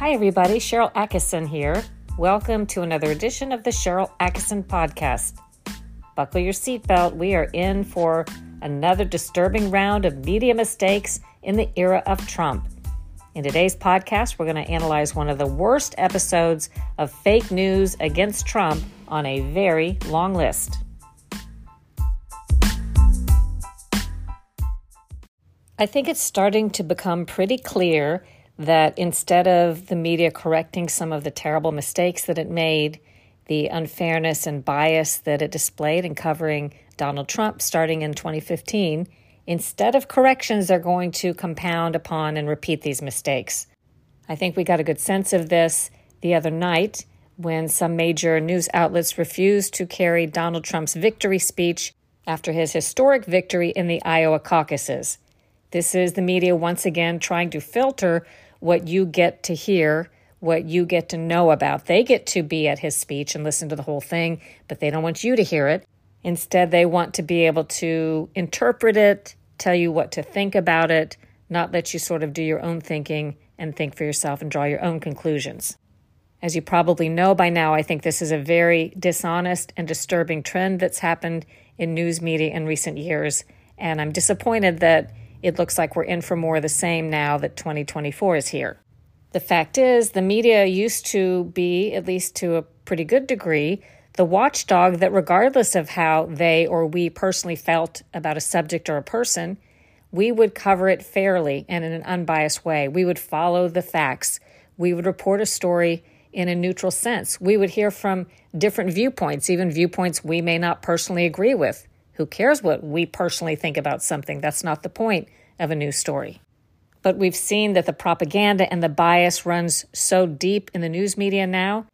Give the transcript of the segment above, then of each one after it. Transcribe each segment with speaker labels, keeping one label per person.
Speaker 1: Hi, everybody. Sharyl Attkisson here. Welcome to another edition of the Sharyl Attkisson podcast. Buckle your seatbelt. We are in for another disturbing round of media mistakes in the era of Trump. In today's podcast, we're going to analyze one of the worst episodes of fake news against Trump on a very long list. I think it's starting to become pretty clear that instead of the media correcting some of the terrible mistakes that it made, the unfairness and bias that it displayed in covering Donald Trump starting in 2015, instead of corrections, they're going to compound upon and repeat these mistakes. I think we got a good sense of this the other night when some major news outlets refused to carry Donald Trump's victory speech after his historic victory in the Iowa caucuses. This is the media once again trying to filter what you get to hear, what you get to know about. They get to be at his speech and listen to the whole thing, but they don't want you to hear it. Instead, they want to be able to interpret it, tell you what to think about it, not let you sort of do your own thinking and think for yourself and draw your own conclusions. As you probably know by now, I think this is a very dishonest and disturbing trend that's happened in news media in recent years. And I'm disappointed that it looks like we're in for more of the same now that 2024 is here. The fact is, the media used to be, at least to a pretty good degree, the watchdog that, regardless of how they or we personally felt about a subject or a person, we would cover it fairly and in an unbiased way. We would follow the facts. We would report a story in a neutral sense. We would hear from different viewpoints, even viewpoints we may not personally agree with. Who cares what we personally think about something? That's not the point of a news story. But we've seen that the propaganda and the bias runs so deep in the news media now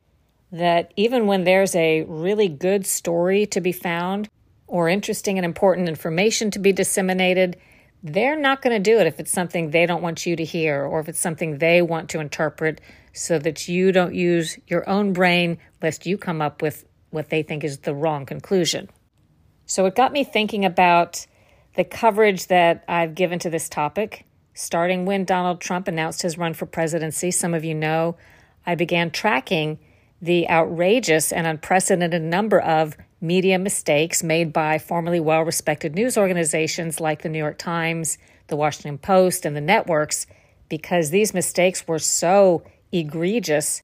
Speaker 1: that even when there's a really good story to be found or interesting and important information to be disseminated, they're not going to do it if it's something they don't want you to hear or if it's something they want to interpret so that you don't use your own brain lest you come up with what they think is the wrong conclusion. So it got me thinking about the coverage that I've given to this topic. Starting when Donald Trump announced his run for presidency, some of you know, I began tracking the outrageous and unprecedented number of media mistakes made by formerly well respected news organizations like the New York Times, the Washington Post, and the networks, because these mistakes were so egregious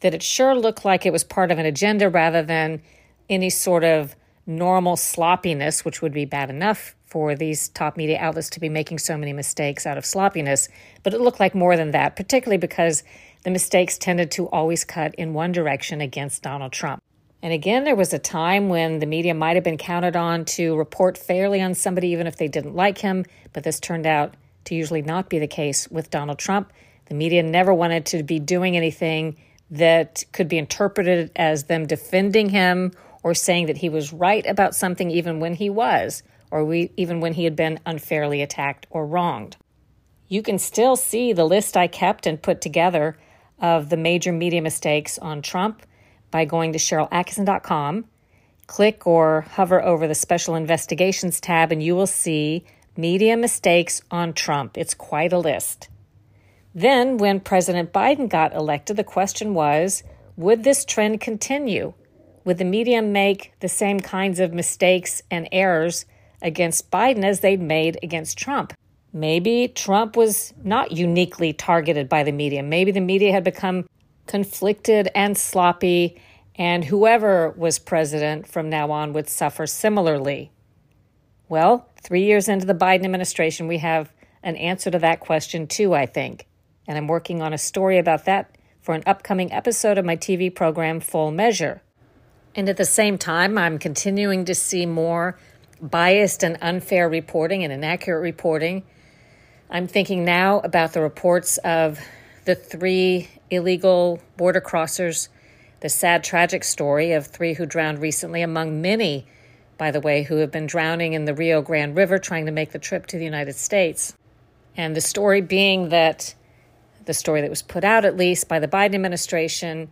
Speaker 1: that it sure looked like it was part of an agenda rather than any sort of normal sloppiness, which would be bad enough for these top media outlets to be making so many mistakes out of sloppiness. But it looked like more than that, particularly because the mistakes tended to always cut in one direction against Donald Trump. And again, there was a time when the media might have been counted on to report fairly on somebody, even if they didn't like him, but this turned out to usually not be the case with Donald Trump. The media never wanted to be doing anything that could be interpreted as them defending him or saying that he was right about something even when he was, or we, even when he had been unfairly attacked or wronged. You can still see the list I kept and put together of the major media mistakes on Trump by going to SharylAttkisson.com. Click or hover over the Special Investigations tab, and you will see media mistakes on Trump. It's quite a list. Then, when President Biden got elected, the question was would this trend continue? Would the media make the same kinds of mistakes and errors against Biden as they'd made against Trump? Maybe Trump was not uniquely targeted by the media. Maybe the media had become conflicted and sloppy, and whoever was president from now on would suffer similarly. Well, three years into the Biden administration, we have an answer to that question, too, I think. And I'm working on a story about that for an upcoming episode of my TV program, Full Measure. And at the same time, I'm continuing to see more biased and unfair reporting and inaccurate reporting. I'm thinking now about the reports of the three illegal border crossers, the sad, tragic story of three who drowned recently, among many, by the way, who have been drowning in the Rio Grande River trying to make the trip to the United States. And the story being that the story that was put out, at least by the Biden administration,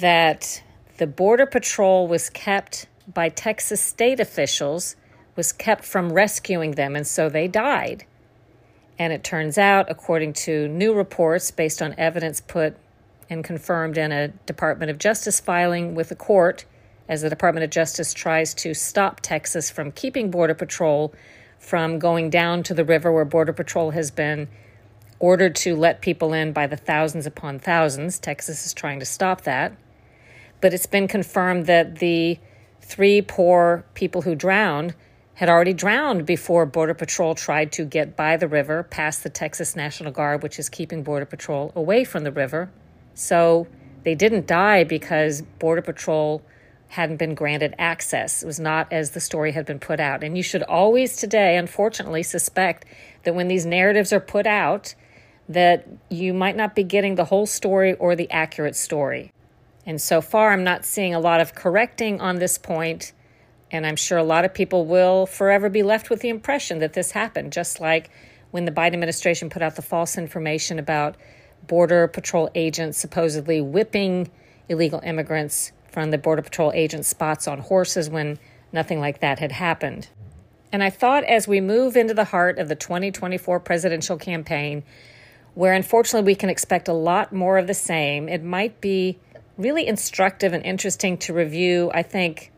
Speaker 1: that the Border Patrol was kept by Texas state officials, was kept from rescuing them, and so they died. And it turns out, according to new reports based on evidence put and confirmed in a Department of Justice filing with the court as the Department of Justice tries to stop Texas from keeping Border Patrol from going down to the river where Border Patrol has been ordered to let people in by the thousands upon thousands. Texas is trying to stop that. But it's been confirmed that the three poor people who drowned had already drowned before Border Patrol tried to get by the river past the Texas National Guard, which is keeping Border Patrol away from the river. So they didn't die because Border Patrol hadn't been granted access. It was not as the story had been put out. And you should always today, unfortunately, suspect that when these narratives are put out, that you might not be getting the whole story or the accurate story. And so far, I'm not seeing a lot of correcting on this point and I'm sure a lot of people will forever be left with the impression that this happened, just like when the Biden administration put out the false information about Border Patrol agents supposedly whipping illegal immigrants from the Border Patrol agent spots on horses when nothing like that had happened. And I thought as we move into the heart of the 2024 presidential campaign, where unfortunately we can expect a lot more of the same, it might be really instructive and interesting to review, I think,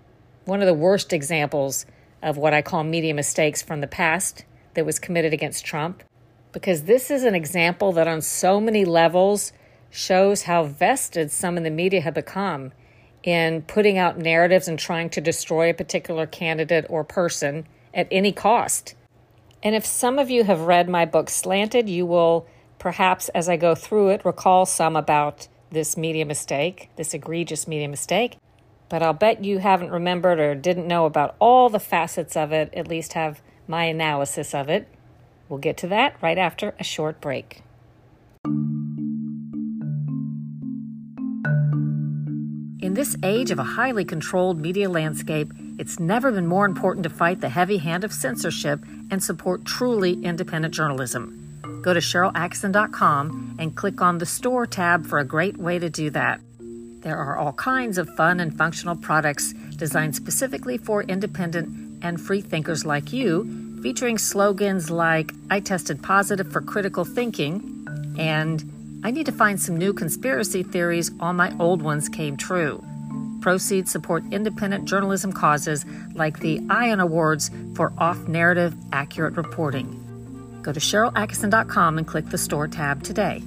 Speaker 1: one of the worst examples of what I call media mistakes from the past that was committed against Trump, because this is an example that on so many levels shows how vested some in the media have become in putting out narratives and trying to destroy a particular candidate or person at any cost. And if some of you have read my book Slanted, you will perhaps, as I go through it, recall some about this media mistake, this egregious media mistake but I'll bet you haven't remembered or didn't know about all the facets of it, at least have my analysis of it. We'll get to that right after a short break. In this age of a highly controlled media landscape, it's never been more important to fight the heavy hand of censorship and support truly independent journalism. Go to SharylAttkisson.com and click on the Store tab for a great way to do that. There are all kinds of fun and functional products designed specifically for independent and free thinkers like you, featuring slogans like I tested positive for critical thinking and I need to find some new conspiracy theories, all my old ones came true. Proceeds support independent journalism causes like the ION Awards for off narrative, accurate reporting. Go to SharylAttkisson.com and click the Store tab today.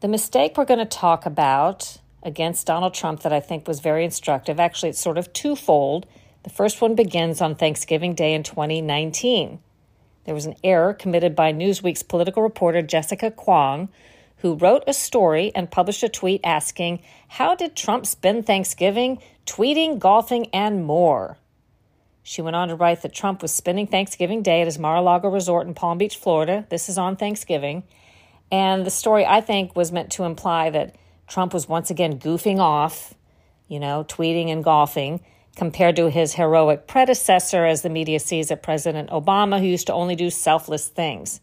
Speaker 1: The mistake we're going to talk about against Donald Trump that I think was very instructive, actually, it's sort of twofold. The first one begins on Thanksgiving Day in 2019. There was an error committed by Newsweek's political reporter Jessica Kwong, who wrote a story and published a tweet asking, How did Trump spend Thanksgiving? Tweeting, golfing, and more. She went on to write that Trump was spending Thanksgiving Day at his Mar a Lago resort in Palm Beach, Florida. This is on Thanksgiving and the story, I think, was meant to imply that Trump was once again goofing off, you know, tweeting and golfing, compared to his heroic predecessor, as the media sees it, President Obama, who used to only do selfless things.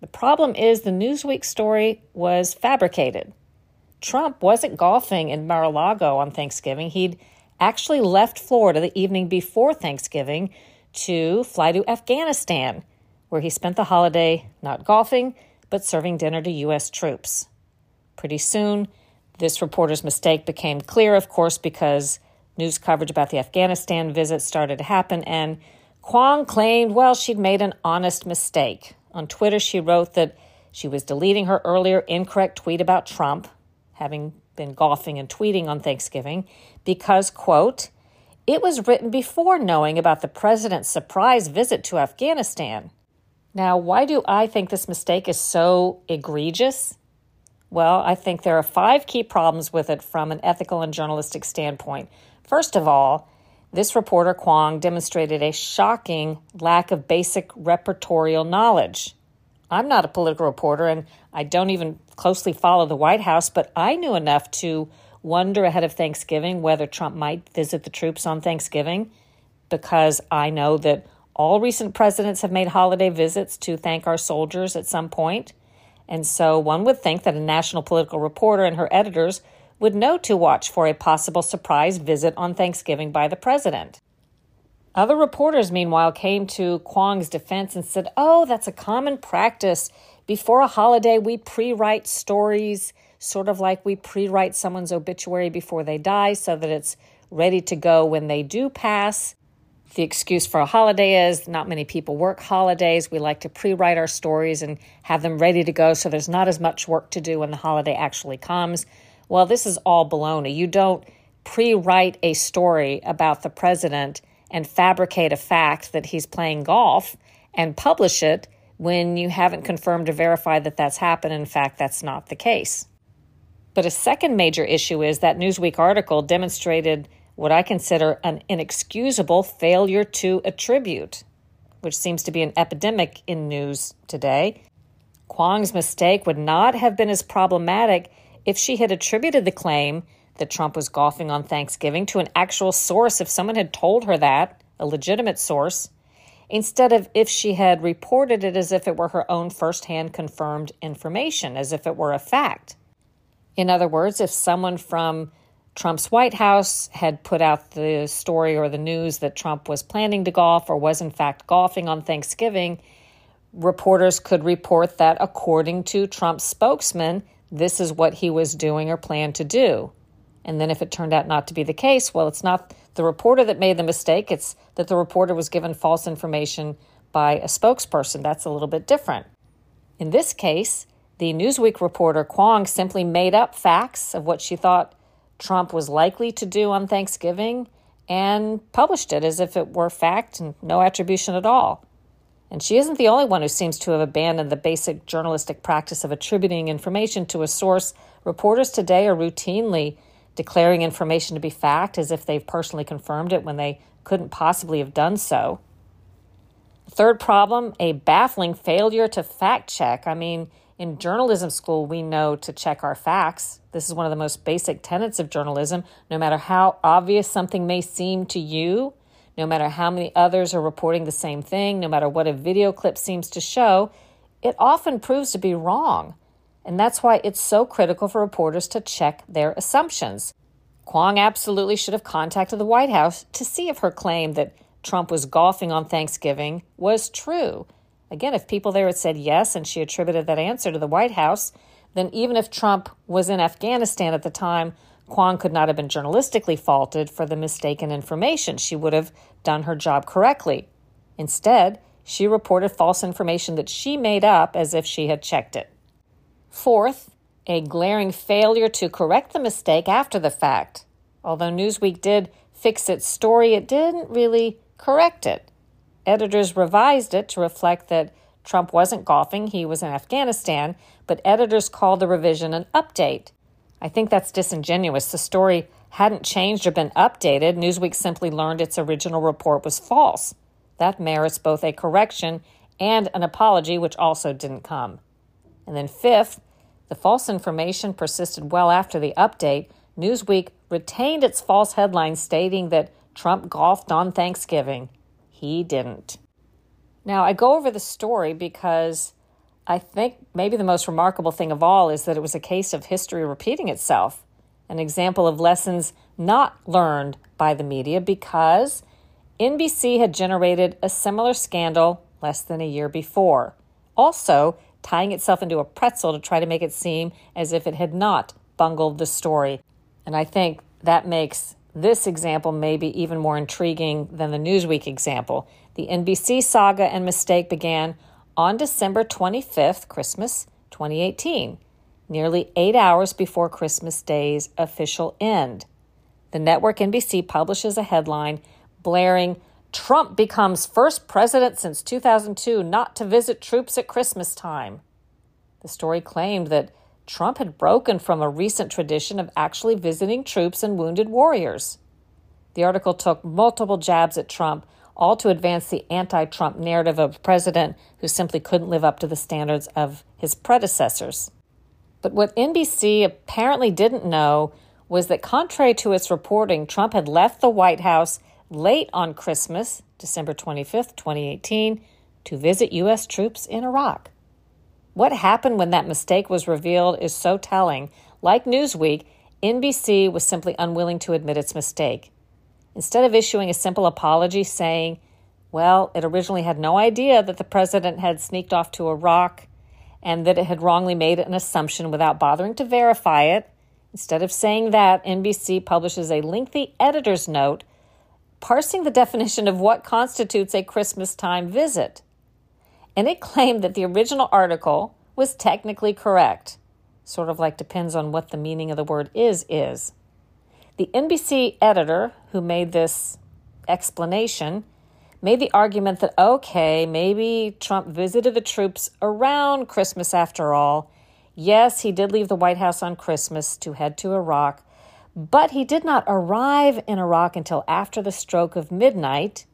Speaker 1: The problem is the Newsweek story was fabricated. Trump wasn't golfing in Mar a Lago on Thanksgiving. He'd actually left Florida the evening before Thanksgiving to fly to Afghanistan, where he spent the holiday not golfing but serving dinner to U.S. troops. Pretty soon, this reporter's mistake became clear, of course, because news coverage about the Afghanistan visit started to happen, and Kwong claimed, well, she'd made an honest mistake. On Twitter, she wrote that she was deleting her earlier incorrect tweet about Trump, having been golfing and tweeting on Thanksgiving, because, quote, it was written before knowing about the president's surprise visit to Afghanistan. Now, why do I think this mistake is so egregious? Well, I think there are five key problems with it from an ethical and journalistic standpoint. First of all, this reporter Kwong demonstrated a shocking lack of basic reportorial knowledge. I'm not a political reporter and I don't even closely follow the White House, but I knew enough to wonder ahead of Thanksgiving whether Trump might visit the troops on Thanksgiving because I know that all recent presidents have made holiday visits to thank our soldiers at some point. And so one would think that a national political reporter and her editors would know to watch for a possible surprise visit on Thanksgiving by the president. Other reporters, meanwhile, came to Kwong's defense and said, Oh, that's a common practice. Before a holiday, we pre write stories, sort of like we pre write someone's obituary before they die so that it's ready to go when they do pass. The excuse for a holiday is not many people work holidays. We like to pre write our stories and have them ready to go so there's not as much work to do when the holiday actually comes. Well, this is all baloney. You don't pre write a story about the president and fabricate a fact that he's playing golf and publish it when you haven't confirmed or verified that that's happened. In fact, that's not the case. But a second major issue is that Newsweek article demonstrated what I consider an inexcusable failure to attribute, which seems to be an epidemic in news today. Kwong's mistake would not have been as problematic if she had attributed the claim that Trump was golfing on Thanksgiving to an actual source, if someone had told her that, a legitimate source, instead of if she had reported it as if it were her own firsthand confirmed information, as if it were a fact. In other words, if someone from Trump's White House had put out the story or the news that Trump was planning to golf or was in fact golfing on Thanksgiving, reporters could report that according to Trump's spokesman, this is what he was doing or planned to do. And then if it turned out not to be the case, well, it's not the reporter that made the mistake, it's that the reporter was given false information by a spokesperson. That's a little bit different. In this case, the Newsweek reporter Kwong simply made up facts of what she thought Trump was likely to do on Thanksgiving and published it as if it were fact and no attribution at all. And she isn't the only one who seems to have abandoned the basic journalistic practice of attributing information to a source. Reporters today are routinely declaring information to be fact as if they've personally confirmed it when they couldn't possibly have done so. Third problem, a baffling failure to fact check. I mean, in journalism school, we know to check our facts. This is one of the most basic tenets of journalism. No matter how obvious something may seem to you, no matter how many others are reporting the same thing, no matter what a video clip seems to show, it often proves to be wrong. And that's why it's so critical for reporters to check their assumptions. Kwong absolutely should have contacted the White House to see if her claim that Trump was golfing on Thanksgiving was true. Again, if people there had said yes and she attributed that answer to the White House, then even if Trump was in Afghanistan at the time, Kwong could not have been journalistically faulted for the mistaken information. She would have done her job correctly. Instead, she reported false information that she made up as if she had checked it. Fourth, a glaring failure to correct the mistake after the fact. Although Newsweek did fix its story, it didn't really correct it. Editors revised it to reflect that Trump wasn't golfing, he was in Afghanistan, but editors called the revision an update. I think that's disingenuous. The story hadn't changed or been updated. Newsweek simply learned its original report was false. That merits both a correction and an apology, which also didn't come. And then, fifth, the false information persisted well after the update. Newsweek retained its false headline stating that Trump golfed on Thanksgiving. He didn't. Now, I go over the story because I think maybe the most remarkable thing of all is that it was a case of history repeating itself, an example of lessons not learned by the media because NBC had generated a similar scandal less than a year before. Also, tying itself into a pretzel to try to make it seem as if it had not bungled the story. And I think that makes this example maybe even more intriguing than the Newsweek example. The NBC saga and mistake began on December 25th, Christmas 2018, nearly eight hours before Christmas Day's official end. The network NBC publishes a headline blaring, Trump becomes first president since 2002 not to visit troops at Christmas time. The story claimed that Trump had broken from a recent tradition of actually visiting troops and wounded warriors. The article took multiple jabs at Trump, all to advance the anti Trump narrative of a president who simply couldn't live up to the standards of his predecessors. But what NBC apparently didn't know was that, contrary to its reporting, Trump had left the White House late on Christmas, December 25th, 2018, to visit U.S. troops in Iraq. What happened when that mistake was revealed is so telling. Like Newsweek, NBC was simply unwilling to admit its mistake. instead of issuing a simple apology saying, well, it originally had no idea that the president had sneaked off to Iraq and that it had wrongly made an assumption without bothering to verify it. Instead of saying that, NBC publishes a lengthy editor's note parsing the definition of what constitutes a Christmas time visit. And it claimed that the original article was technically correct. Sort of like depends on what the meaning of the word is, is. The NBC editor who made this explanation made the argument that, okay, maybe Trump visited the troops around Christmas after all. Yes, he did leave the White House on Christmas to head to Iraq, but he did not arrive in Iraq until after the stroke of midnight.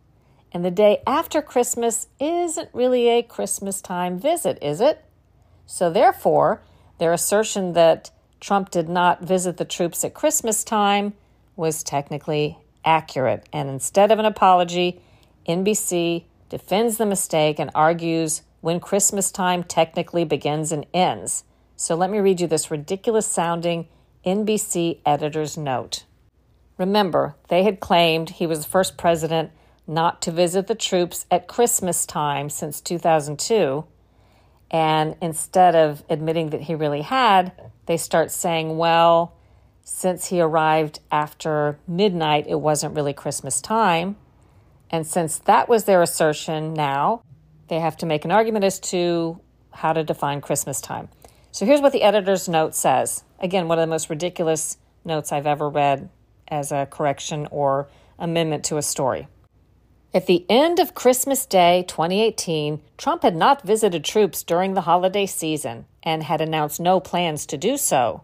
Speaker 1: And the day after Christmas isn't really a Christmas time visit, is it? So, therefore, their assertion that Trump did not visit the troops at Christmas time was technically accurate. And instead of an apology, NBC defends the mistake and argues when Christmas time technically begins and ends. So let me read you this ridiculous sounding NBC editor's note. Remember, they had claimed he was the first president not to visit the troops at Christmas time since 2002. And instead of admitting that he really had, they start saying, well, since he arrived after midnight, it wasn't really Christmas time. And since that was their assertion now, they have to make an argument as to how to define Christmas time. So here's what the editor's note says. Again, one of the most ridiculous notes I've ever read as a correction or amendment to a story. At the end of Christmas Day 2018, Trump had not visited troops during the holiday season and had announced no plans to do so.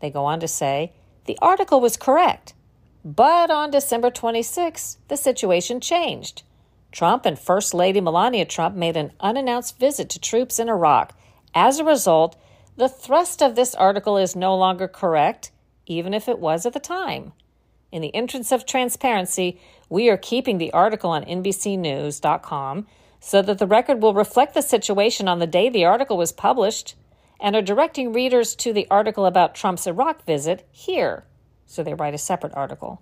Speaker 1: They go on to say the article was correct. But on December 26, the situation changed. Trump and First Lady Melania Trump made an unannounced visit to troops in Iraq. As a result, the thrust of this article is no longer correct, even if it was at the time. In the interest of transparency, we are keeping the article on NBCNews.com so that the record will reflect the situation on the day the article was published and are directing readers to the article about Trump's Iraq visit here so they write a separate article.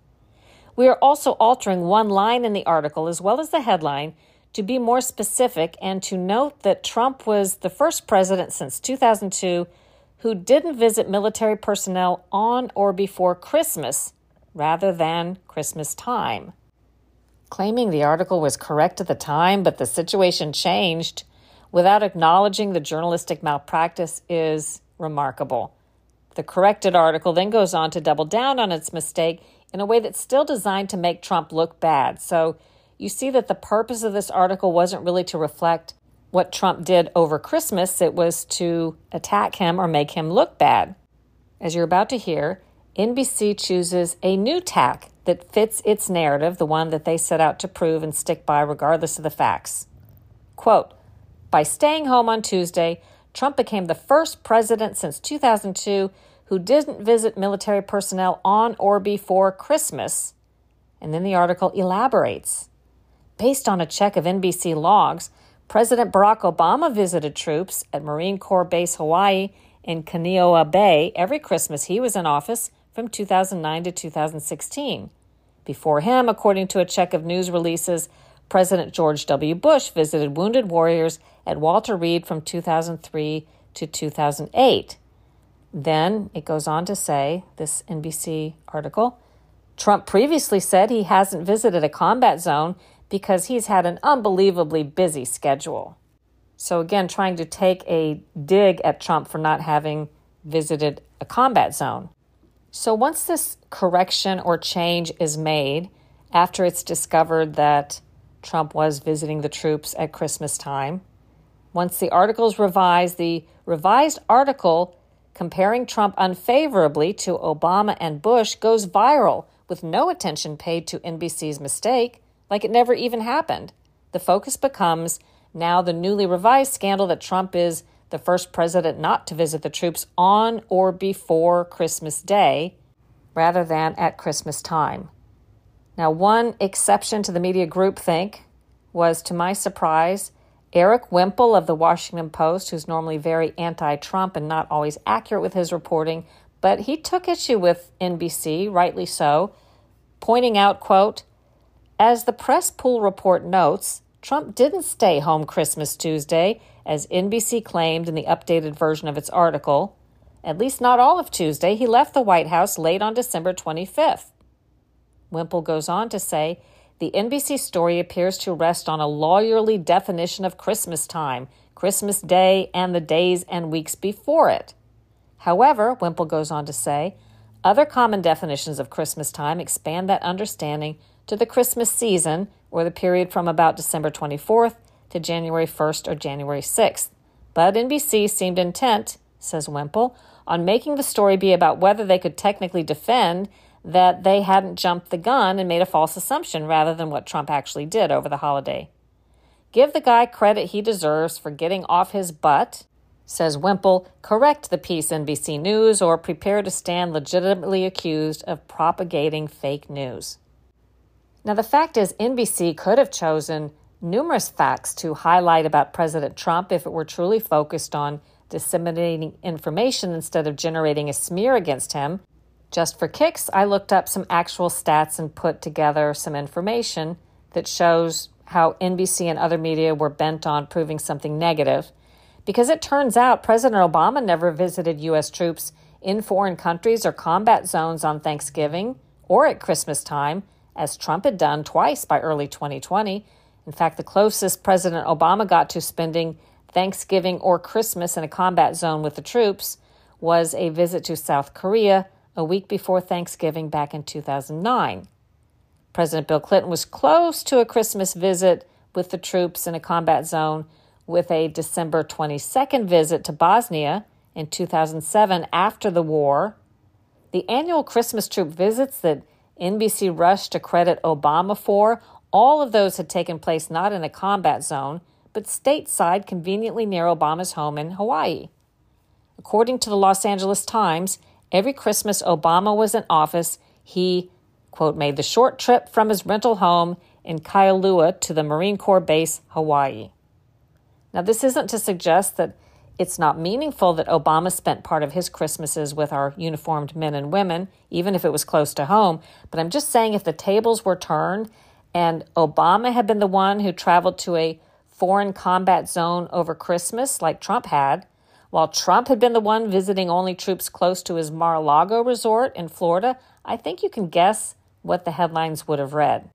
Speaker 1: We are also altering one line in the article as well as the headline to be more specific and to note that Trump was the first president since 2002 who didn't visit military personnel on or before Christmas rather than Christmas time. Claiming the article was correct at the time, but the situation changed without acknowledging the journalistic malpractice is remarkable. The corrected article then goes on to double down on its mistake in a way that's still designed to make Trump look bad. So you see that the purpose of this article wasn't really to reflect what Trump did over Christmas, it was to attack him or make him look bad. As you're about to hear, NBC chooses a new tack that fits its narrative, the one that they set out to prove and stick by regardless of the facts. Quote By staying home on Tuesday, Trump became the first president since 2002 who didn't visit military personnel on or before Christmas. And then the article elaborates. Based on a check of NBC logs, President Barack Obama visited troops at Marine Corps Base Hawaii in Kaneohe Bay every Christmas he was in office from 2009 to 2016. Before him, according to a check of news releases, President George W. Bush visited wounded warriors at Walter Reed from 2003 to 2008. Then it goes on to say, this NBC article Trump previously said he hasn't visited a combat zone because he's had an unbelievably busy schedule. So, again, trying to take a dig at Trump for not having visited a combat zone. So, once this correction or change is made, after it's discovered that Trump was visiting the troops at Christmas time, once the article is revised, the revised article comparing Trump unfavorably to Obama and Bush goes viral with no attention paid to NBC's mistake, like it never even happened. The focus becomes now the newly revised scandal that Trump is the first president not to visit the troops on or before Christmas Day rather than at Christmas time. Now, one exception to the media groupthink was, to my surprise, Erik Wemple of the Washington Post, who's normally very anti Trump and not always accurate with his reporting, but he took issue with NBC, rightly so, pointing out, quote, as the press pool report notes, Trump didn't stay home Christmas Tuesday, as NBC claimed in the updated version of its article. At least not all of Tuesday. He left the White House late on December 25th. Wemple goes on to say the NBC story appears to rest on a lawyerly definition of Christmas time, Christmas Day, and the days and weeks before it. However, Wemple goes on to say, other common definitions of Christmas time expand that understanding to the Christmas season, or the period from about December 24th to January 1st or January 6th. But NBC seemed intent, says Wemple, on making the story be about whether they could technically defend that they hadn't jumped the gun and made a false assumption rather than what Trump actually did over the holiday. Give the guy credit he deserves for getting off his butt, says Wemple, correct the piece NBC News or prepare to stand legitimately accused of propagating fake news. Now, the fact is, NBC could have chosen numerous facts to highlight about President Trump if it were truly focused on disseminating information instead of generating a smear against him. Just for kicks, I looked up some actual stats and put together some information that shows how NBC and other media were bent on proving something negative. Because it turns out President Obama never visited U.S. troops in foreign countries or combat zones on Thanksgiving or at Christmas time as Trump had done twice by early 2020. In fact, the closest President Obama got to spending Thanksgiving or Christmas in a combat zone with the troops was a visit to South Korea a week before Thanksgiving back in 2009. President Bill Clinton was close to a Christmas visit with the troops in a combat zone with a December 22nd visit to Bosnia in 2007 after the war. The annual Christmas troop visits that NBC rushed to credit Obama for, all of those had taken place not in a combat zone, but stateside, conveniently near Obama's home in Hawaii. According to the Los Angeles Times, every Christmas Obama was in office, he, quote, made the short trip from his rental home in Kailua to the Marine Corps base, Hawaii. Now, this isn't to suggest that it's not meaningful that Obama spent part of his Christmases with our uniformed men and women, even if it was close to home. But I'm just saying if the tables were turned and Obama had been the one who traveled to a foreign combat zone over Christmas, like Trump had, while Trump had been the one visiting only troops close to his Mar a Lago resort in Florida, I think you can guess what the headlines would have read.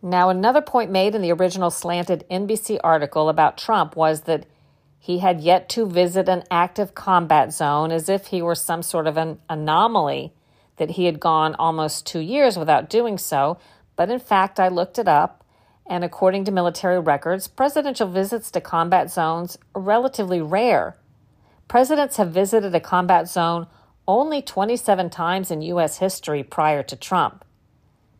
Speaker 1: Now, another point made in the original slanted NBC article about Trump was that he had yet to visit an active combat zone as if he were some sort of an anomaly, that he had gone almost two years without doing so. But in fact, I looked it up, and according to military records, presidential visits to combat zones are relatively rare. Presidents have visited a combat zone only 27 times in U.S. history prior to Trump.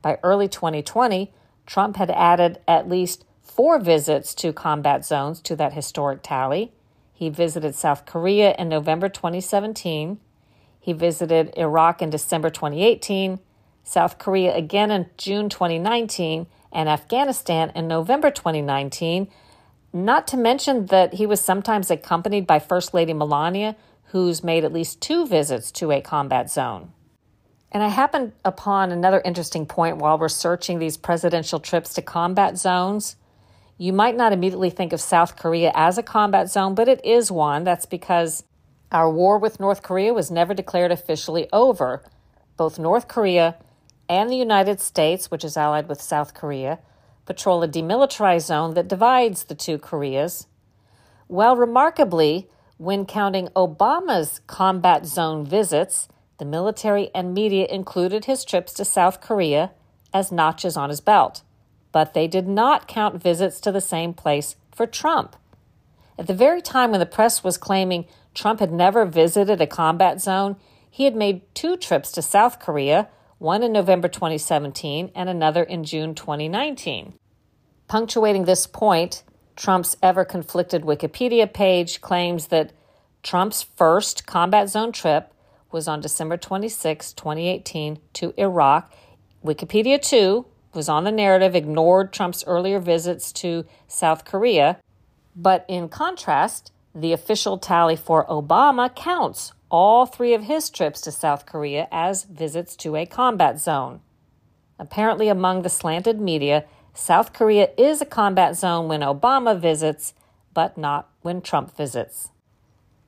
Speaker 1: By early 2020, Trump had added at least four visits to combat zones to that historic tally. He visited South Korea in November 2017. He visited Iraq in December 2018, South Korea again in June 2019, and Afghanistan in November 2019. Not to mention that he was sometimes accompanied by First Lady Melania, who's made at least two visits to a combat zone. And I happened upon another interesting point while researching these presidential trips to combat zones. You might not immediately think of South Korea as a combat zone, but it is one. That's because our war with North Korea was never declared officially over. Both North Korea and the United States, which is allied with South Korea, patrol a demilitarized zone that divides the two Koreas. Well, remarkably, when counting Obama's combat zone visits, the military and media included his trips to South Korea as notches on his belt but they did not count visits to the same place for Trump. At the very time when the press was claiming Trump had never visited a combat zone, he had made two trips to South Korea, one in November 2017 and another in June 2019. Punctuating this point, Trump's ever conflicted Wikipedia page claims that Trump's first combat zone trip was on December 26, 2018, to Iraq. Wikipedia, too, was on the narrative, ignored Trump's earlier visits to South Korea. But in contrast, the official tally for Obama counts all three of his trips to South Korea as visits to a combat zone. Apparently, among the slanted media, South Korea is a combat zone when Obama visits, but not when Trump visits.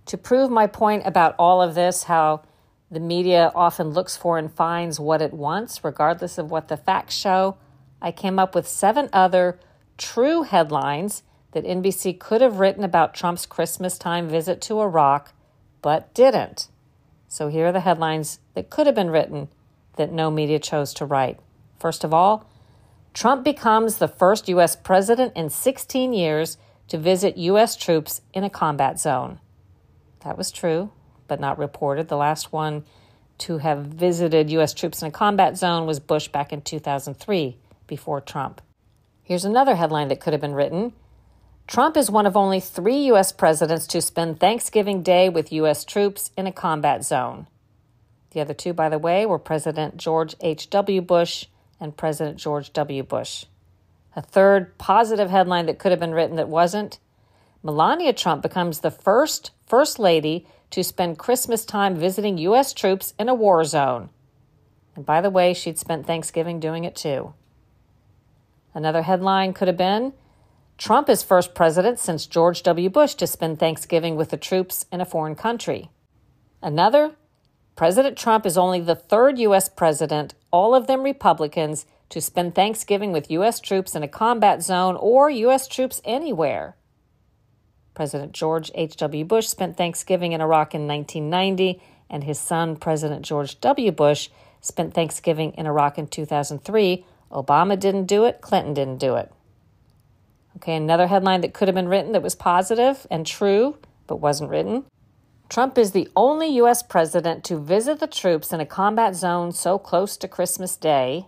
Speaker 1: To prove my point about all of this, how the media often looks for and finds what it wants, regardless of what the facts show, I came up with seven other true headlines that NBC could have written about Trump's Christmas time visit to Iraq, but didn't. So here are the headlines that could have been written that no media chose to write. First of all, Trump becomes the first U.S. president in 16 years to visit U.S. troops in a combat zone. That was true, but not reported. The last one to have visited U.S. troops in a combat zone was Bush back in 2003, before Trump. Here's another headline that could have been written Trump is one of only three U.S. presidents to spend Thanksgiving Day with U.S. troops in a combat zone. The other two, by the way, were President George H.W. Bush and President George W. Bush. A third positive headline that could have been written that wasn't Melania Trump becomes the first First Lady to spend Christmas time visiting U.S. troops in a war zone. And by the way, she'd spent Thanksgiving doing it too. Another headline could have been Trump is first president since George W. Bush to spend Thanksgiving with the troops in a foreign country. Another, President Trump is only the third U.S. president, all of them Republicans, to spend Thanksgiving with U.S. troops in a combat zone or U.S. troops anywhere. President George H.W. Bush spent Thanksgiving in Iraq in 1990, and his son, President George W. Bush, spent Thanksgiving in Iraq in 2003. Obama didn't do it, Clinton didn't do it. Okay, another headline that could have been written that was positive and true, but wasn't written. Trump is the only U.S. president to visit the troops in a combat zone so close to Christmas Day.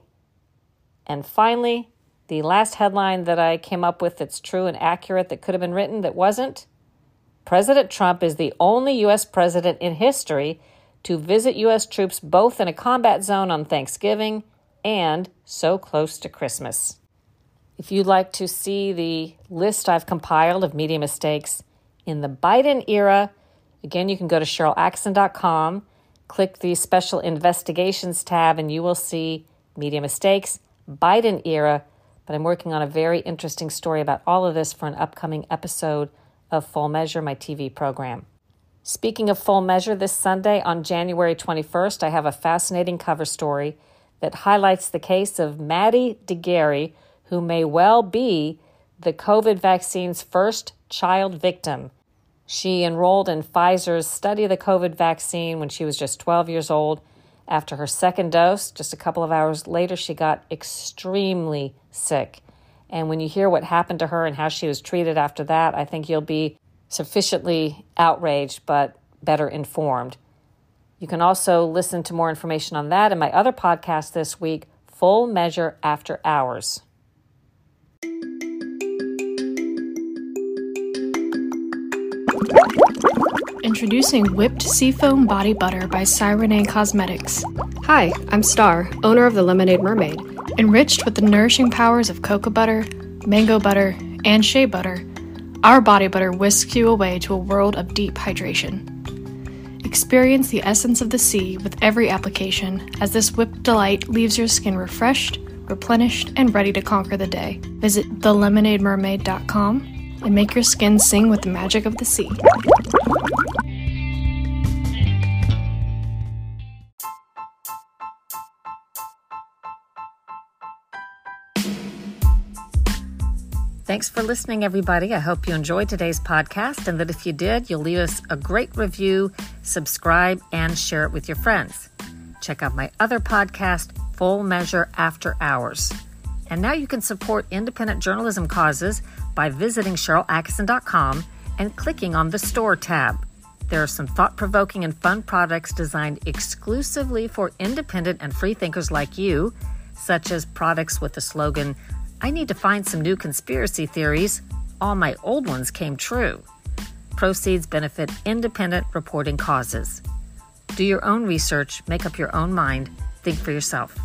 Speaker 1: And finally, the last headline that I came up with that's true and accurate that could have been written that wasn't President Trump is the only U.S. president in history to visit U.S. troops both in a combat zone on Thanksgiving and so close to Christmas. If you'd like to see the list I've compiled of media mistakes in the Biden era, again, you can go to SharylAttkisson.com, click the Special Investigations tab, and you will see media mistakes, Biden era. But I'm working on a very interesting story about all of this for an upcoming episode of Full Measure, my TV program. Speaking of Full Measure, this Sunday on January 21st, I have a fascinating cover story that highlights the case of Maddie de Garay who may well be the COVID vaccine's first child victim. She enrolled in Pfizer's study of the COVID vaccine when she was just 12 years old. After her second dose, just a couple of hours later, she got extremely sick. And when you hear what happened to her and how she was treated after that, I think you'll be sufficiently outraged but better informed. You can also listen to more information on that in my other podcast this week, Full Measure After Hours.
Speaker 2: Introducing Whipped Seafoam Body Butter by Cyrene Cosmetics. Hi, I'm Star, owner of the Lemonade Mermaid. Enriched with the nourishing powers of cocoa butter, mango butter, and shea butter, our body butter whisks you away to a world of deep hydration. Experience the essence of the sea with every application as this whipped delight leaves your skin refreshed, replenished, and ready to conquer the day. Visit thelemonademermaid.com and make your skin sing with the magic of the sea.
Speaker 1: Thanks for listening, everybody. I hope you enjoyed today's podcast and that if you did, you'll leave us a great review, subscribe, and share it with your friends. Check out my other podcast, Full Measure After Hours. And now you can support independent journalism causes by visiting SharylAttkisson.com and clicking on the Store tab. There are some thought provoking and fun products designed exclusively for independent and free thinkers like you, such as products with the slogan, I need to find some new conspiracy theories. All my old ones came true. Proceeds benefit independent reporting causes. Do your own research, make up your own mind, think for yourself.